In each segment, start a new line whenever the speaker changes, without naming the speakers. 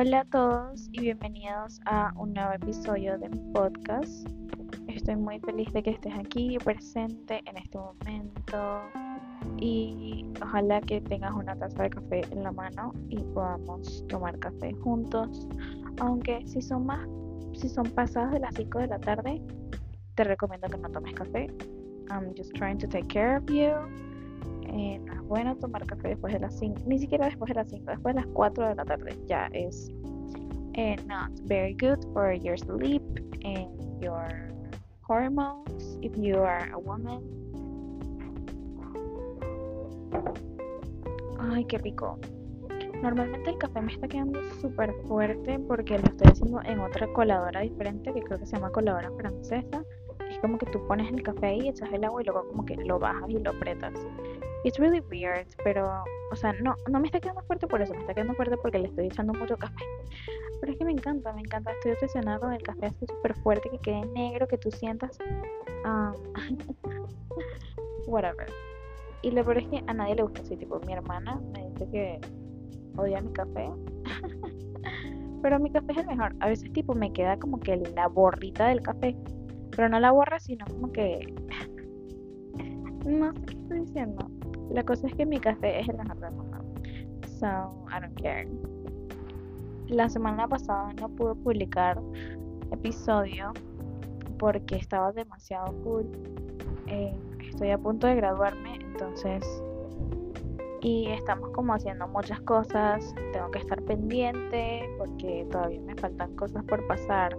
Hola a todos y bienvenidos a un nuevo episodio de mi podcast. Estoy muy feliz de que estés aquí presente en este momento y ojalá que tengas una taza de café en la mano y podamos tomar café juntos. Aunque si son más, si son pasadas de las 5 de la tarde, te recomiendo que no tomes café. I'm just trying to take care of you eh, no es bueno tomar café después de las 5, ni siquiera después de las 5, después de las 4 de la tarde ya es eh, not very good for your sleep and your hormones if you are a woman. Ay, qué rico. Normalmente el café me está quedando súper fuerte porque lo estoy haciendo en otra coladora diferente que creo que se llama coladora francesa. Es como que tú pones el café ahí, echas el agua y luego como que lo bajas y lo apretas. It's really weird, pero, o sea, no, no me está quedando fuerte por eso, me está quedando fuerte porque le estoy echando mucho café. Pero es que me encanta, me encanta, estoy obsesionada con el café así súper fuerte, que quede negro, que tú sientas... Um, whatever. Y lo peor es que a nadie le gusta así, tipo, mi hermana me dice que odia mi café. pero mi café es el mejor. A veces, tipo, me queda como que la borrita del café. Pero no la borra, sino como que... no sé qué estoy diciendo. La cosa es que mi café es el del mundo. So, I don't care. La semana pasada no pude publicar episodio porque estaba demasiado cool. Eh, estoy a punto de graduarme, entonces. Y estamos como haciendo muchas cosas. Tengo que estar pendiente porque todavía me faltan cosas por pasar,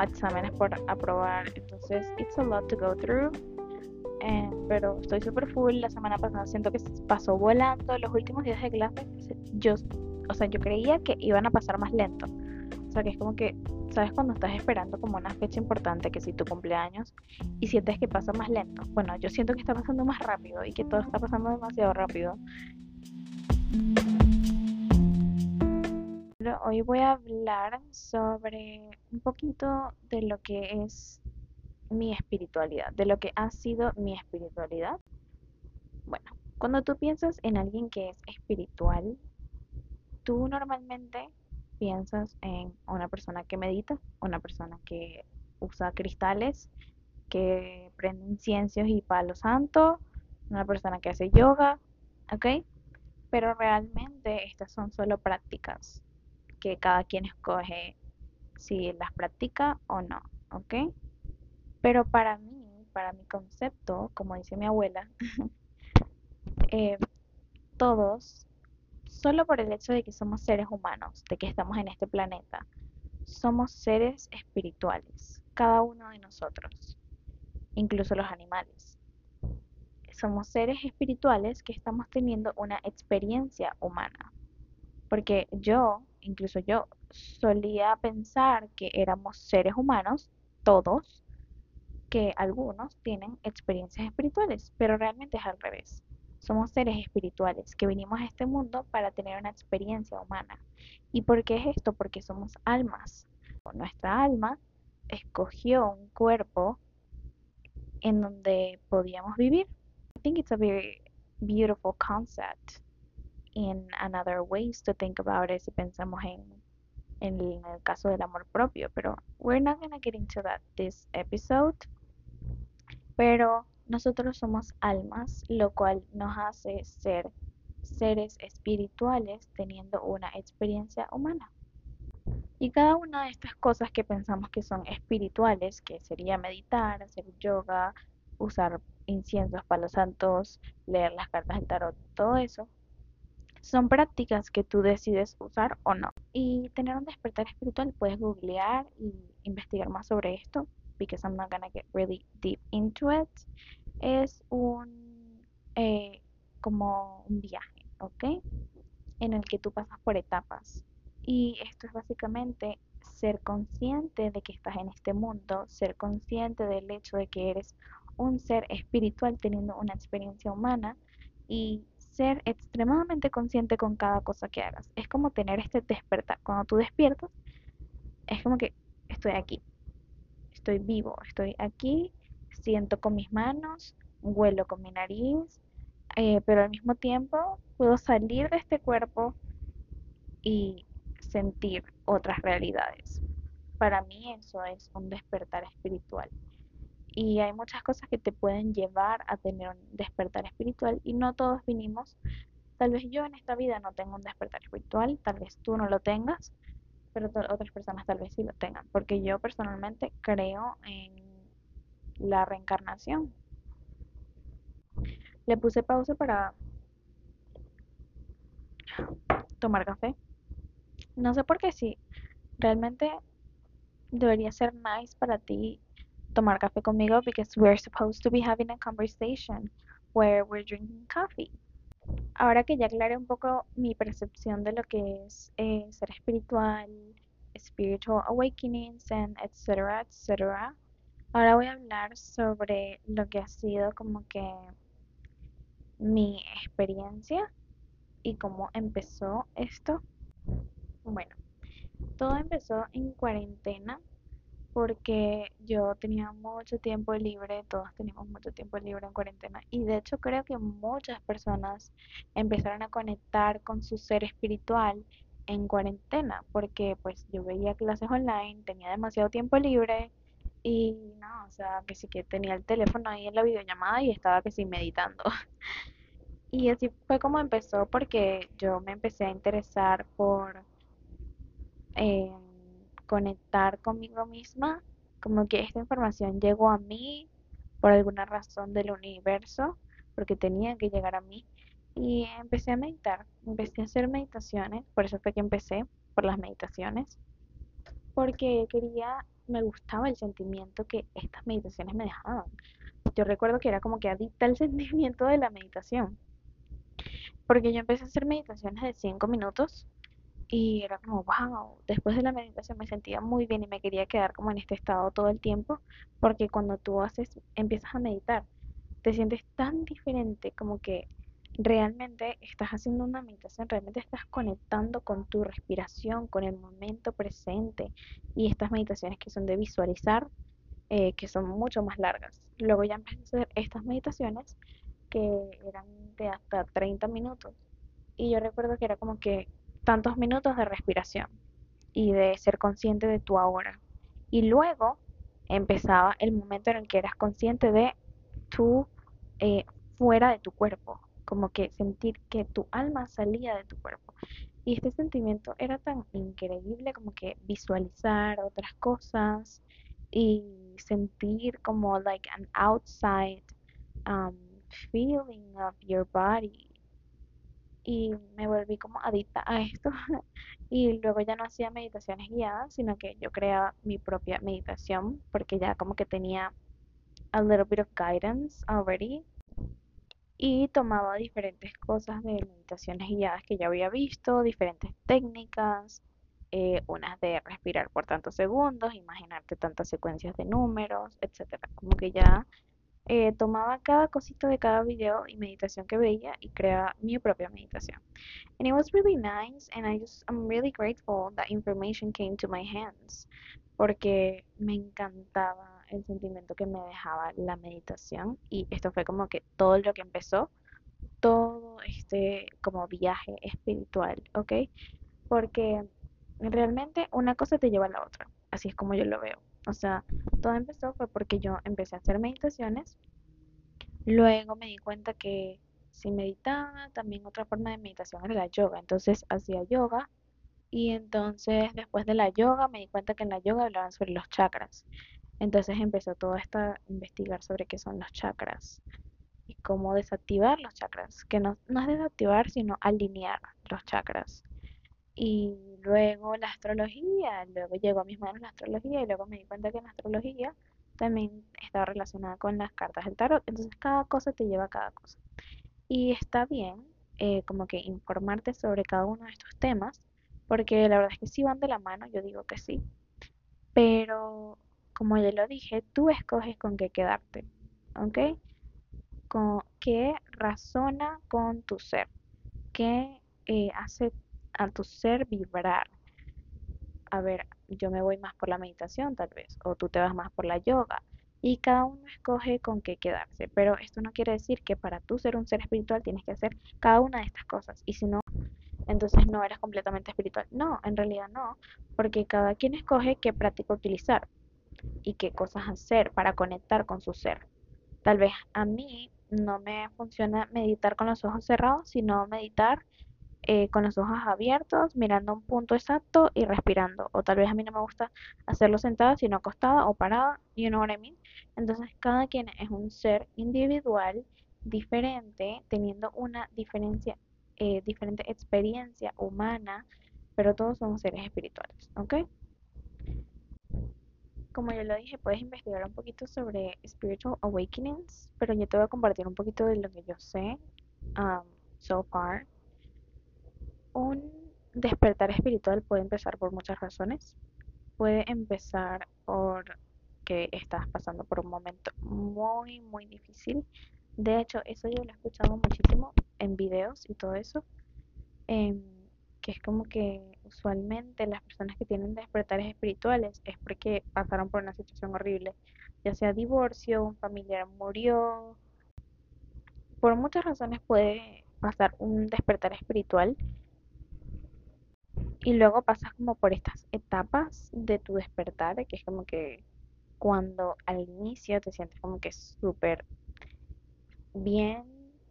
exámenes por aprobar. Entonces, it's a lot to go through. Eh, pero estoy súper full. La semana pasada siento que pasó volando. Los últimos días de clase, yo, o sea, yo creía que iban a pasar más lento. O sea, que es como que, ¿sabes? Cuando estás esperando como una fecha importante, que si tu cumpleaños, y sientes que pasa más lento. Bueno, yo siento que está pasando más rápido y que todo está pasando demasiado rápido. Hoy voy a hablar sobre un poquito de lo que es mi espiritualidad, de lo que ha sido mi espiritualidad. Bueno, cuando tú piensas en alguien que es espiritual, tú normalmente piensas en una persona que medita, una persona que usa cristales, que prende inciensos y palo santo, una persona que hace yoga, ¿ok? Pero realmente estas son solo prácticas que cada quien escoge si las practica o no, ¿ok? Pero para mí, para mi concepto, como dice mi abuela, eh, todos, solo por el hecho de que somos seres humanos, de que estamos en este planeta, somos seres espirituales, cada uno de nosotros, incluso los animales. Somos seres espirituales que estamos teniendo una experiencia humana. Porque yo, incluso yo, solía pensar que éramos seres humanos, todos, que algunos tienen experiencias espirituales, pero realmente es al revés. Somos seres espirituales que venimos a este mundo para tener una experiencia humana. ¿Y por qué es esto? Porque somos almas. Nuestra alma escogió un cuerpo en donde podíamos vivir. I think it's a very beautiful concept in another ways to think about it si pensamos en, en el caso del amor propio, pero we're not gonna get into that this episode pero nosotros somos almas, lo cual nos hace ser seres espirituales teniendo una experiencia humana. Y cada una de estas cosas que pensamos que son espirituales, que sería meditar, hacer yoga, usar inciensos, palos santos, leer las cartas del tarot, todo eso, son prácticas que tú decides usar o no. Y tener un despertar espiritual, puedes googlear y investigar más sobre esto because I'm not gonna get really deep into it, es un eh, como un viaje, ¿ok? En el que tú pasas por etapas. Y esto es básicamente ser consciente de que estás en este mundo, ser consciente del hecho de que eres un ser espiritual teniendo una experiencia humana y ser extremadamente consciente con cada cosa que hagas. Es como tener este despertar. Cuando tú despiertas, es como que estoy aquí, estoy vivo, estoy aquí, siento con mis manos, huelo con mi nariz, eh, pero al mismo tiempo puedo salir de este cuerpo y sentir otras realidades. Para mí eso es un despertar espiritual. Y hay muchas cosas que te pueden llevar a tener un despertar espiritual y no todos vinimos. Tal vez yo en esta vida no tengo un despertar espiritual, tal vez tú no lo tengas, pero otras personas tal vez sí lo tengan, porque yo personalmente creo en la reencarnación. Le puse pausa para tomar café. No sé por qué sí. Realmente debería ser nice para ti tomar café conmigo because we're supposed to be having a conversation where we're drinking coffee. Ahora que ya aclaré un poco mi percepción de lo que es eh, ser espiritual, spiritual awakenings, and etcétera, etcétera, ahora voy a hablar sobre lo que ha sido como que mi experiencia y cómo empezó esto. Bueno, todo empezó en cuarentena porque yo tenía mucho tiempo libre, todos teníamos mucho tiempo libre en cuarentena y de hecho creo que muchas personas empezaron a conectar con su ser espiritual en cuarentena porque pues yo veía clases online, tenía demasiado tiempo libre y no, o sea, que sí que tenía el teléfono ahí en la videollamada y estaba que sí meditando. Y así fue como empezó porque yo me empecé a interesar por eh, conectar conmigo misma, como que esta información llegó a mí por alguna razón del universo, porque tenía que llegar a mí. Y empecé a meditar, empecé a hacer meditaciones, por eso fue que empecé por las meditaciones, porque quería, me gustaba el sentimiento que estas meditaciones me dejaban. Yo recuerdo que era como que adicta al sentimiento de la meditación, porque yo empecé a hacer meditaciones de 5 minutos y era como, wow, después de la meditación me sentía muy bien y me quería quedar como en este estado todo el tiempo, porque cuando tú haces, empiezas a meditar, te sientes tan diferente como que realmente estás haciendo una meditación, realmente estás conectando con tu respiración, con el momento presente y estas meditaciones que son de visualizar, eh, que son mucho más largas. Luego ya empecé a hacer estas meditaciones que eran de hasta 30 minutos y yo recuerdo que era como que tantos minutos de respiración y de ser consciente de tu ahora. Y luego empezaba el momento en el que eras consciente de tu eh, fuera de tu cuerpo, como que sentir que tu alma salía de tu cuerpo. Y este sentimiento era tan increíble como que visualizar otras cosas y sentir como like an outside um, feeling of your body y me volví como adicta a esto y luego ya no hacía meditaciones guiadas, sino que yo creaba mi propia meditación porque ya como que tenía a little bit of guidance already y tomaba diferentes cosas de meditaciones guiadas que ya había visto, diferentes técnicas, eh, unas de respirar por tantos segundos, imaginarte tantas secuencias de números, etcétera, como que ya eh, tomaba cada cosito de cada video y meditación que veía y creaba mi propia meditación. And it was really nice and I just I'm really grateful that information came to my hands porque me encantaba el sentimiento que me dejaba la meditación y esto fue como que todo lo que empezó todo este como viaje espiritual, ¿ok? Porque realmente una cosa te lleva a la otra, así es como yo lo veo. O sea, todo empezó fue porque yo empecé a hacer meditaciones. Luego me di cuenta que si meditaba, también otra forma de meditación era la yoga. Entonces hacía yoga y entonces después de la yoga me di cuenta que en la yoga hablaban sobre los chakras. Entonces empezó todo esto a investigar sobre qué son los chakras y cómo desactivar los chakras. Que no es desactivar, sino alinear los chakras. Y luego la astrología, luego llegó a mis manos la astrología y luego me di cuenta que la astrología también estaba relacionada con las cartas del tarot. Entonces cada cosa te lleva a cada cosa. Y está bien eh, como que informarte sobre cada uno de estos temas, porque la verdad es que si van de la mano, yo digo que sí. Pero como ya lo dije, tú escoges con qué quedarte, ¿ok? Con qué razona con tu ser, qué eh, hace a tu ser vibrar. A ver, yo me voy más por la meditación tal vez, o tú te vas más por la yoga. Y cada uno escoge con qué quedarse. Pero esto no quiere decir que para tú ser un ser espiritual tienes que hacer cada una de estas cosas. Y si no, entonces no eres completamente espiritual. No, en realidad no, porque cada quien escoge qué práctica utilizar y qué cosas hacer para conectar con su ser. Tal vez a mí no me funciona meditar con los ojos cerrados, sino meditar eh, con los ojos abiertos, mirando un punto exacto y respirando. O tal vez a mí no me gusta hacerlo sentada, sino acostada o parada, you know what I mean. Entonces cada quien es un ser individual, diferente, teniendo una diferencia, eh, diferente experiencia humana, pero todos somos seres espirituales, ¿ok? Como ya lo dije, puedes investigar un poquito sobre Spiritual Awakenings, pero yo te voy a compartir un poquito de lo que yo sé um, so far. Un despertar espiritual puede empezar por muchas razones. Puede empezar por que estás pasando por un momento muy, muy difícil. De hecho, eso yo lo he escuchado muchísimo en videos y todo eso. Em, que es como que usualmente las personas que tienen despertares espirituales es porque pasaron por una situación horrible, ya sea divorcio, un familiar murió. Por muchas razones puede pasar un despertar espiritual y luego pasas como por estas etapas de tu despertar, que es como que cuando al inicio te sientes como que súper bien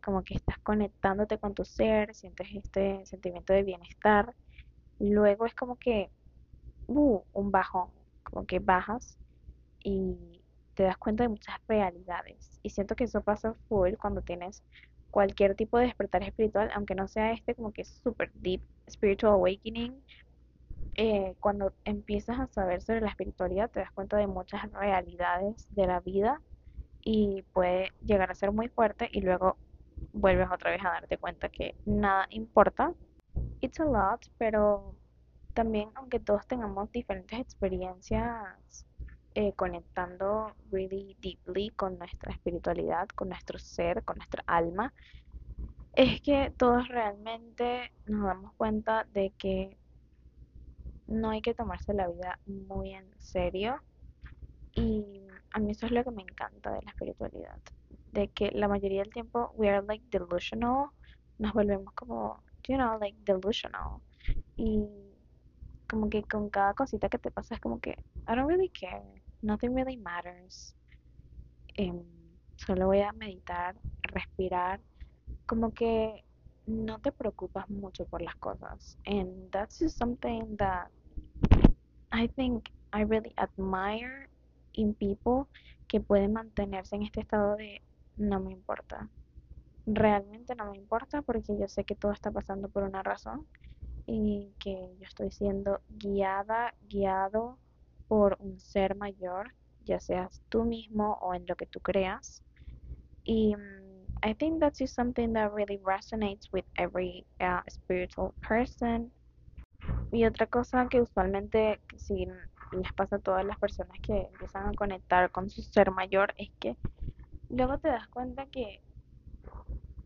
como que estás conectándote con tu ser, sientes este sentimiento de bienestar. Luego es como que uh, un bajón, como que bajas y te das cuenta de muchas realidades. Y siento que eso pasa full cuando tienes cualquier tipo de despertar espiritual, aunque no sea este como que es super deep spiritual awakening. Eh, cuando empiezas a saber sobre la espiritualidad, te das cuenta de muchas realidades de la vida y puede llegar a ser muy fuerte y luego vuelves otra vez a darte cuenta que nada importa. It's a lot, pero también aunque todos tengamos diferentes experiencias eh, conectando really deeply con nuestra espiritualidad, con nuestro ser, con nuestra alma, es que todos realmente nos damos cuenta de que no hay que tomarse la vida muy en serio y a mí eso es lo que me encanta de la espiritualidad de que la mayoría del tiempo we are like delusional, nos volvemos como, you know, like delusional. Y como que con cada cosita que te pasa es como que, I don't really care, nothing really matters. Em, solo voy a meditar, respirar, como que no te preocupas mucho por las cosas. And that's just something that I think I really admire in people que pueden mantenerse en este estado de no me importa. Realmente no me importa porque yo sé que todo está pasando por una razón y que yo estoy siendo guiada, guiado por un ser mayor, ya seas tú mismo o en lo que tú creas. Y mm, I think that's just something that really resonates with every uh, spiritual person. Y otra cosa que usualmente si les pasa a todas las personas que empiezan a conectar con su ser mayor es que luego te das cuenta que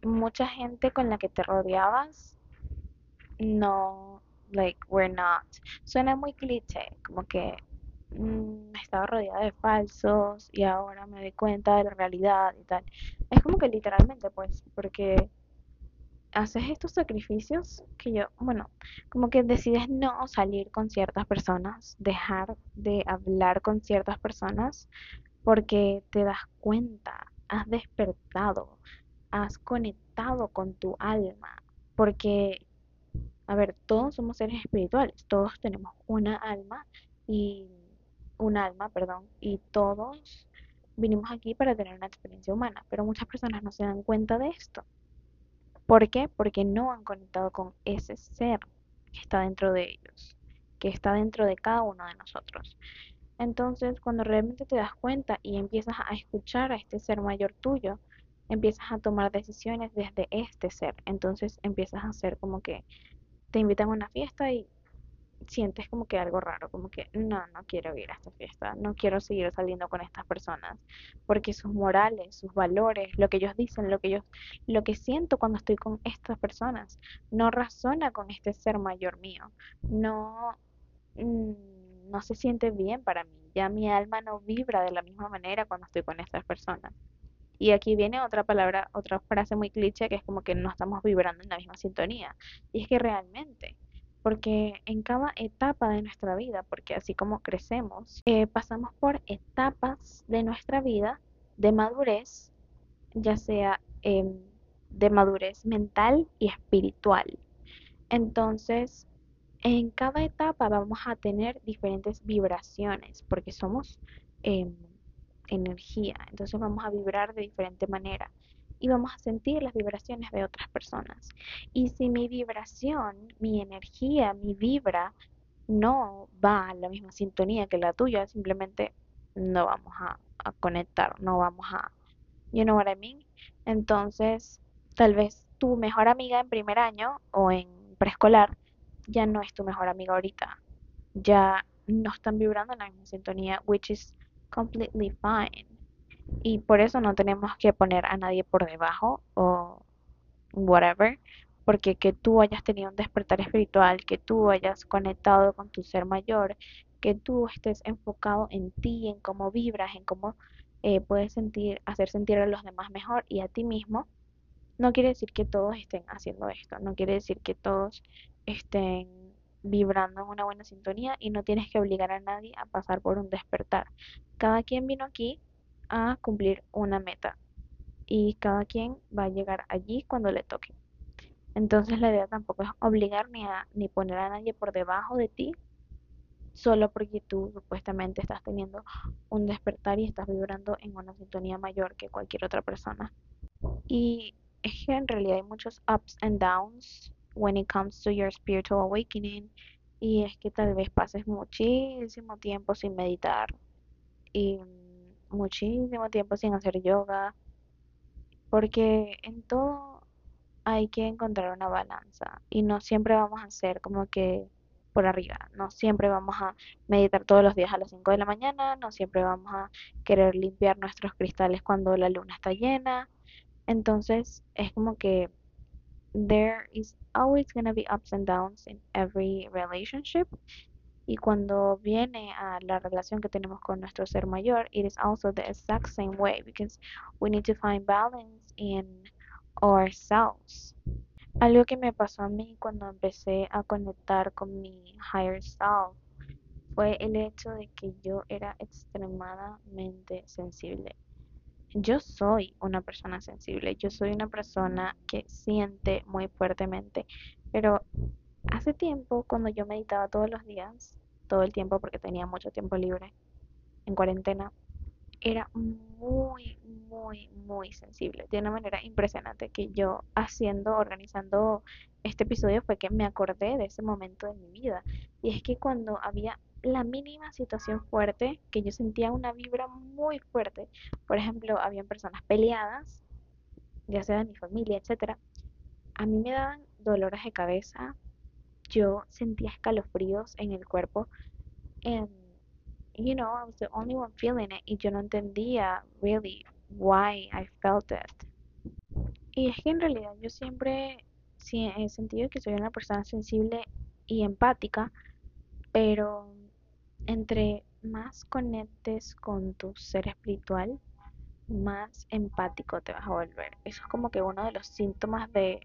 mucha gente con la que te rodeabas no, like, we're not. Suena muy cliché, como que estaba rodeada de falsos y ahora me doy cuenta de la realidad y tal. Es como que literalmente, pues, porque haces estos sacrificios que yo, bueno, como que decides no salir con ciertas personas, dejar de hablar con ciertas personas porque te das cuenta has despertado, has conectado con tu alma, porque, a ver, todos somos seres espirituales, todos tenemos una alma y un alma, perdón, y todos vinimos aquí para tener una experiencia humana, pero muchas personas no se dan cuenta de esto. ¿Por qué? Porque no han conectado con ese ser que está dentro de ellos, que está dentro de cada uno de nosotros. Entonces, cuando realmente te das cuenta y empiezas a escuchar a este ser mayor tuyo, empiezas a tomar decisiones desde este ser. Entonces empiezas a hacer como que te invitan a una fiesta y sientes como que algo raro, como que no, no quiero ir a esta fiesta, no quiero seguir saliendo con estas personas, porque sus morales, sus valores, lo que ellos dicen, lo que yo, lo que siento cuando estoy con estas personas, no razona con este ser mayor mío, no, mm, no se siente bien para mí. Ya mi alma no vibra de la misma manera cuando estoy con estas personas. Y aquí viene otra palabra, otra frase muy cliché que es como que no estamos vibrando en la misma sintonía. Y es que realmente, porque en cada etapa de nuestra vida, porque así como crecemos, eh, pasamos por etapas de nuestra vida de madurez, ya sea em, de madurez mental y espiritual. Entonces, en cada etapa vamos a tener diferentes vibraciones, porque somos em, energía, entonces vamos a vibrar de diferente manera y vamos a sentir las vibraciones de otras personas. Y si mi vibración, mi energía, mi vibra no va a la misma sintonía que la tuya, simplemente no vamos a, conectar, no vamos a, you know what I mean? Entonces, tal vez tu mejor amiga en primer año o en preescolar ya no es tu mejor amiga ahorita. Ya no están vibrando en la misma sintonía, which is completely fine. Y por eso no tenemos que poner a nadie por debajo o whatever, porque que tú hayas tenido un despertar espiritual, que tú hayas conectado con tu ser mayor, que tú estés enfocado en ti, en cómo vibras, en cómo eh, puedes sentir, hacer sentir a los demás mejor y a ti mismo, no quiere decir que todos estén haciendo esto, no quiere decir que todos estén vibrando en una buena sintonía y no tienes que obligar a nadie a pasar por un despertar. Cada quien vino aquí a cumplir una meta y cada quien va a llegar allí cuando le toque. Entonces la idea tampoco es obligar ni ni poner a nadie por debajo de ti solo porque tú supuestamente estás teniendo un despertar y estás vibrando en una sintonía mayor que cualquier otra persona. Y es que en realidad hay muchos ups and downs when it comes to your spiritual awakening y es que tal vez pases muchísimo tiempo sin meditar y muchísimo tiempo sin hacer yoga porque en todo hay que encontrar una balanza y no siempre vamos a hacer como que por arriba, no siempre vamos a meditar todos los días a las 5 de la mañana, no siempre vamos a querer limpiar nuestros cristales cuando la luna está llena, entonces es como que there is always going to be ups and downs in every relationship. Y cuando viene a la relación que tenemos con nuestro ser mayor, it is also the exact same way because we need to find balance in ourselves. Algo que me pasó a mí cuando empecé a conectar con mi higher self fue el hecho de que yo era extremadamente sensible. Yo soy una persona sensible, yo soy una persona que siente muy fuertemente, pero hace tiempo cuando yo meditaba todos los días, todo el tiempo porque tenía mucho tiempo libre en cuarentena, era muy, muy, muy sensible, de una manera impresionante que yo haciendo, organizando este episodio fue que me acordé de ese momento de mi vida. Y es que cuando había la mínima situación fuerte, que yo sentía una vibra muy fuerte. Por ejemplo, habían personas peleadas, ya sea de mi familia, etcétera. A mí me daban dolores de cabeza, yo sentía escalofríos en el cuerpo. And, you know, I was the only one feeling it y yo no entendía really why I felt it. Y es que en realidad yo siempre sí, he sentido que soy una persona sensible y empática, pero entre más conectes con tu ser espiritual, más empático te vas a volver. Eso es como que uno de los síntomas de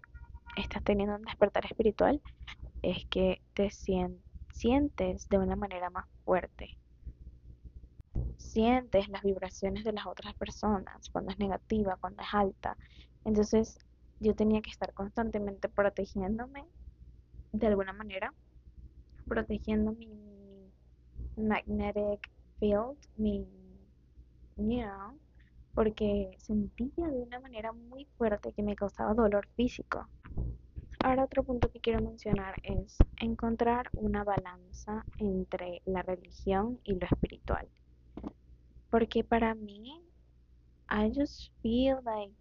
estás teniendo un despertar espiritual, es que te sientes de una manera más fuerte. Sientes las vibraciones de las otras personas, cuando es negativa, cuando es alta. Entonces yo tenía que estar constantemente protegiéndome de alguna manera, protegiendo mi magnetic field, mi, you know, porque sentía de una manera muy fuerte que me causaba dolor físico. Ahora otro punto que quiero mencionar es encontrar una balanza entre la religión y lo espiritual. Porque para mí, I just feel like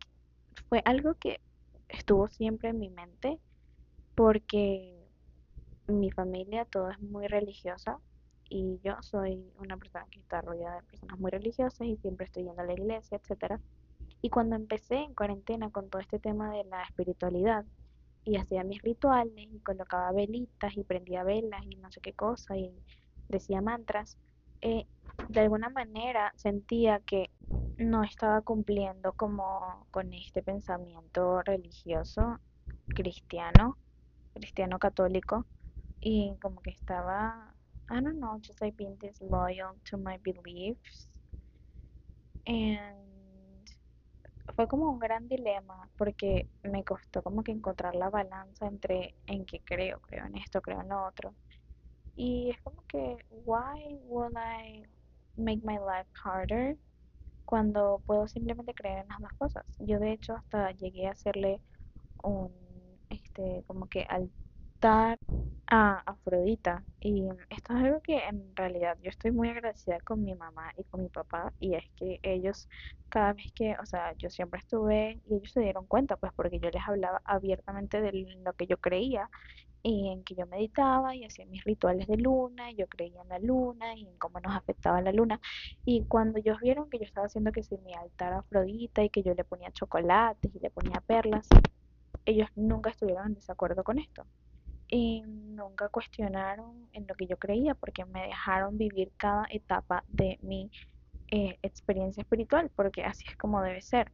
fue algo que estuvo siempre en mi mente porque mi familia todo es muy religiosa y yo soy una persona que está rodeada de personas muy religiosas y siempre estoy yendo a la iglesia, etcétera. Y cuando empecé en cuarentena con todo este tema de la espiritualidad y hacía mis rituales y colocaba velitas y prendía velas y no sé qué cosa y decía mantras, eh, de alguna manera sentía que no estaba cumpliendo como con este pensamiento religioso cristiano, cristiano católico, y como que estaba, I don't know, just like being disloyal to my beliefs. And fue como un gran dilema porque me costó como que encontrar la balanza entre en qué creo, creo en esto, creo en lo otro. Y es como que, why will I make my life harder cuando puedo simplemente creer en las dos cosas? Yo de hecho hasta llegué a hacerle un, este, como que a Afrodita. Y esto es algo que en realidad yo estoy muy agradecida con mi mamá y con mi papá. Y es que ellos, cada vez que, o sea, yo siempre estuve y ellos se dieron cuenta, pues porque yo les hablaba abiertamente de lo que yo creía y en que yo meditaba y hacía mis rituales de luna, y yo creía en la luna y en cómo nos afectaba la luna. Y cuando ellos vieron que yo estaba haciendo que si mi altar Afrodita y que yo le ponía chocolates y le ponía perlas, ellos nunca estuvieron en desacuerdo con esto. Y nunca cuestionaron en lo que yo creía porque me dejaron vivir cada etapa de mi eh, experiencia espiritual, porque así es como debe ser.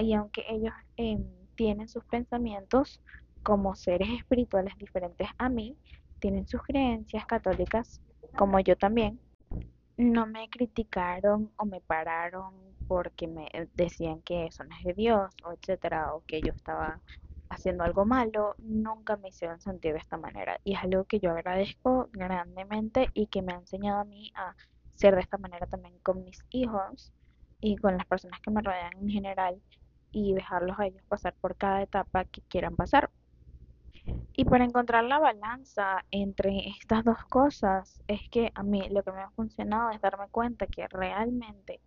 Y aunque ellos eh, tienen sus pensamientos como seres espirituales diferentes a mí, tienen sus creencias católicas como yo también, no me criticaron o me pararon porque me decían que eso no es de Dios o etcétera o que yo estaba haciendo algo malo, nunca me hicieron sentir de esta manera y es algo que yo agradezco grandemente y que me ha enseñado a mí a ser de esta manera también con mis hijos y con las personas que me rodean en general y dejarlos a ellos pasar por cada etapa que quieran pasar. Y para encontrar la balanza entre estas dos cosas es que a mí lo que me ha funcionado es darme cuenta que realmente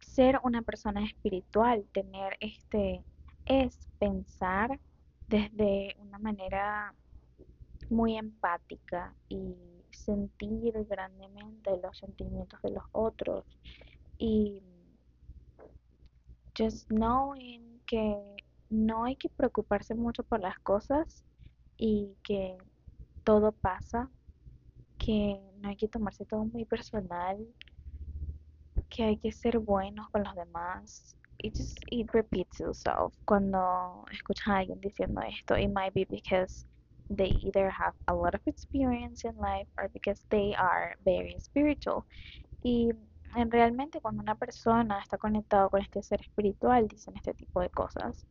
ser una persona espiritual, tener este, es pensar desde una manera muy empática y sentir grandemente los sentimientos de los otros y just knowing que no hay que preocuparse mucho por las cosas y que todo pasa, que no hay que tomarse todo muy personal, que hay que ser buenos con los demás. It just it repeats itself. Cuando escuchas a alguien diciendo esto, it might be because they either have a lot of experience in life or because they are very spiritual. Y realmente cuando una persona está conectado con este ser espiritual, dicen este tipo de cosas.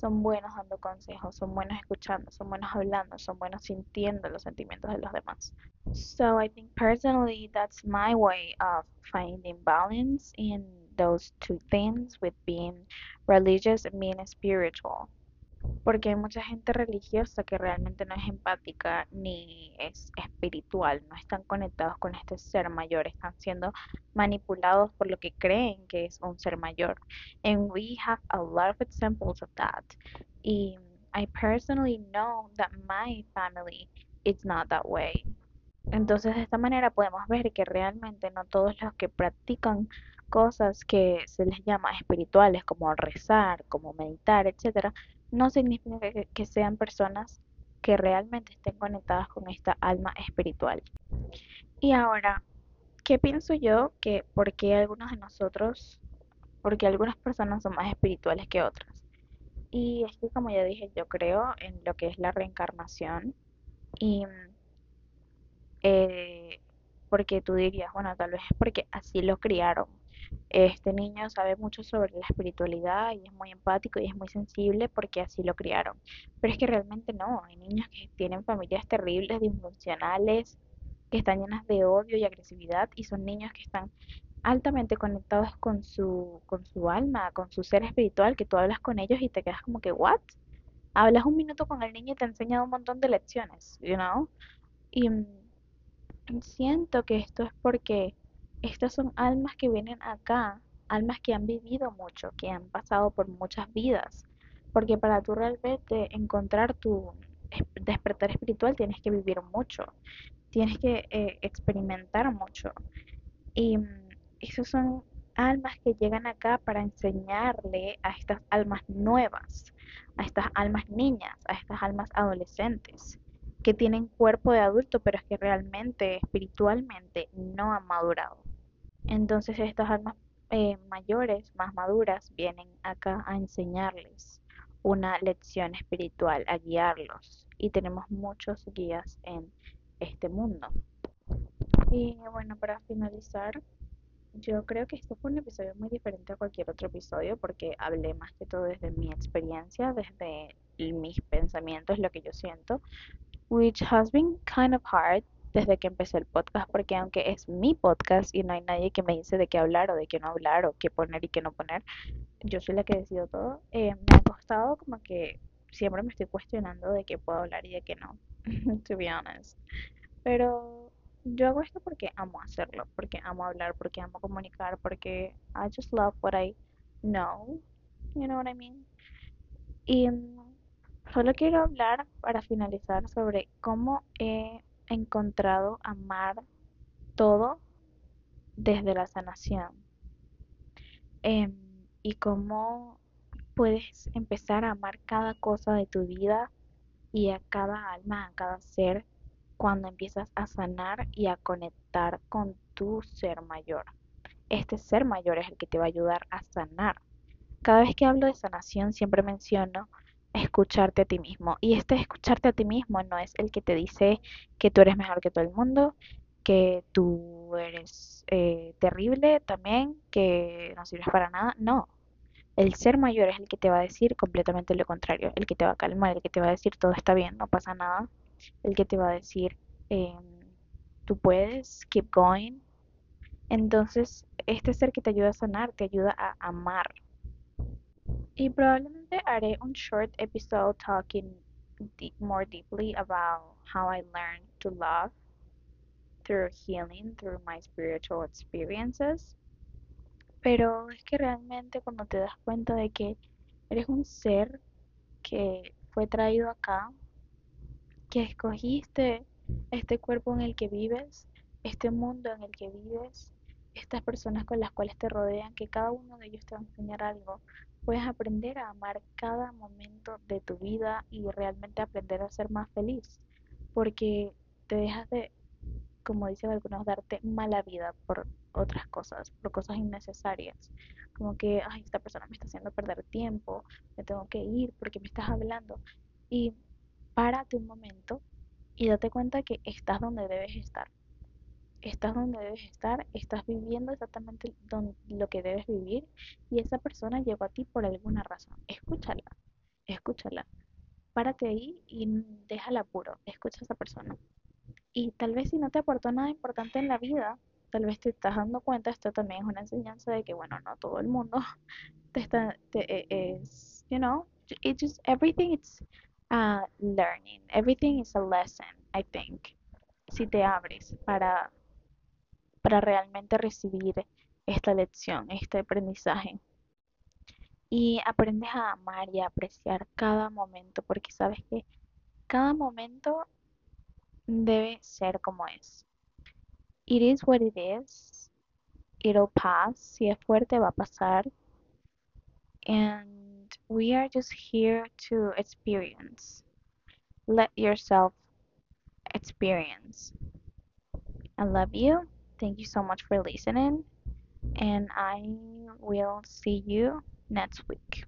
Son buenos dando consejos, son buenos escuchando, son buenos hablando, son buenos sintiendo los sentimientos de los demás. So I think personally that's my way of finding balance in those two things with being religious and being spiritual porque hay mucha gente religiosa que realmente no es empática ni es espiritual, no están conectados con este ser mayor, están siendo manipulados por lo que creen que es un ser mayor. And we have a lot of examples of that. Y I personally know that my family is not that way. Entonces de esta manera podemos ver que realmente no todos los que practican cosas que se les llama espirituales como rezar, como meditar, etcétera, no significa que, sean personas que realmente estén conectadas con esta alma espiritual. Y ahora, ¿qué pienso yo que por qué algunos de nosotros, porque algunas personas son más espirituales que otras? Y es que como ya dije, yo creo en lo que es la reencarnación y eh, porque tú dirías, bueno, tal vez es porque así lo criaron este niño sabe mucho sobre la espiritualidad y es muy empático y es muy sensible porque así lo criaron. Pero es que realmente no, hay niños que tienen familias terribles, disfuncionales, que están llenas de odio y agresividad y son niños que están altamente conectados con su, con su alma, con su ser espiritual, que tú hablas con ellos y te quedas como que, ¿what? Hablas un minuto con el niño y te ha enseñado un montón de lecciones, you know? Y mm, siento que esto es porque estas son almas que vienen acá, almas que han vivido mucho, que han pasado por muchas vidas, porque para tú realmente encontrar tu despertar espiritual tienes que vivir mucho, tienes que eh, experimentar mucho. Y mm, esas son almas que llegan acá para enseñarle a estas almas nuevas, a estas almas niñas, a estas almas adolescentes, que tienen cuerpo de adulto, pero es que realmente, espiritualmente, no han madurado. Entonces estas almas eh, mayores, más maduras, vienen acá a enseñarles una lección espiritual, a guiarlos. Y tenemos muchos guías en este mundo. Y bueno, para finalizar, yo creo que este fue un episodio muy diferente a cualquier otro episodio porque hablé más que todo desde mi experiencia, desde mis pensamientos, lo que yo siento, which has been kind of hard desde que empecé el podcast porque aunque es mi podcast y no hay nadie que me dice de qué hablar o de qué no hablar o qué poner y qué no poner, yo soy la que decido todo, eh, me ha costado como que siempre me estoy cuestionando de qué puedo hablar y de qué no, to be honest. Pero yo hago esto porque amo hacerlo, porque amo hablar, porque amo comunicar, porque I just love what I know, you know what I mean. Y mm, solo quiero hablar para finalizar sobre cómo he encontrado amar todo desde la sanación. Em, y cómo puedes empezar a amar cada cosa de tu vida y a cada alma, a cada ser, cuando empiezas a sanar y a conectar con tu ser mayor. Este ser mayor es el que te va a ayudar a sanar. Cada vez que hablo de sanación siempre menciono escucharte a ti mismo. Y este escucharte a ti mismo no es el que te dice que tú eres mejor que todo el mundo, que tú eres eh, terrible también, que no sirves para nada. No. El ser mayor es el que te va a decir completamente lo contrario, el que te va a calmar, el que te va a decir todo está bien, no pasa nada, el que te va a decir em, tú puedes, keep going. Entonces, este ser que te ayuda a sanar, te ayuda a amar, y probablemente haré un short episode talking deep, more deeply about how I learned to love through healing, through my spiritual experiences. Pero es que realmente cuando te das cuenta de que eres un ser que fue traído acá, que escogiste este cuerpo en el que vives, este mundo en el que vives, estas personas con las cuales te rodean, que cada uno de ellos te va a enseñar algo, puedes aprender a amar cada momento de tu vida y realmente aprender a ser más feliz, porque te dejas de, como dicen algunos, darte mala vida por otras cosas, por cosas innecesarias, como que, ay, esta persona me está haciendo perder tiempo, me tengo que ir porque me estás hablando, y párate un momento y date cuenta que estás donde debes estar estás donde debes estar, estás viviendo exactamente lo que debes vivir y esa persona llegó a ti por alguna razón. Escúchala, escúchala. Párate ahí y déjala puro, escucha a esa persona. Y tal vez si no te aportó nada importante en la vida, tal vez te estás dando cuenta, esto también es una enseñanza de que, bueno, no todo el mundo te está, te, e, es, you know, it just, everything is uh, learning, everything is a lesson, I think, si te abres para para realmente recibir esta lección, este aprendizaje. Y aprendes a amar y a apreciar cada momento, porque sabes que cada momento debe ser como es. It is what it is. It'll pass. Si es fuerte, va a pasar. And we are just here to experience. Let yourself experience. I love you. Thank you so much for listening, and I will see you next week.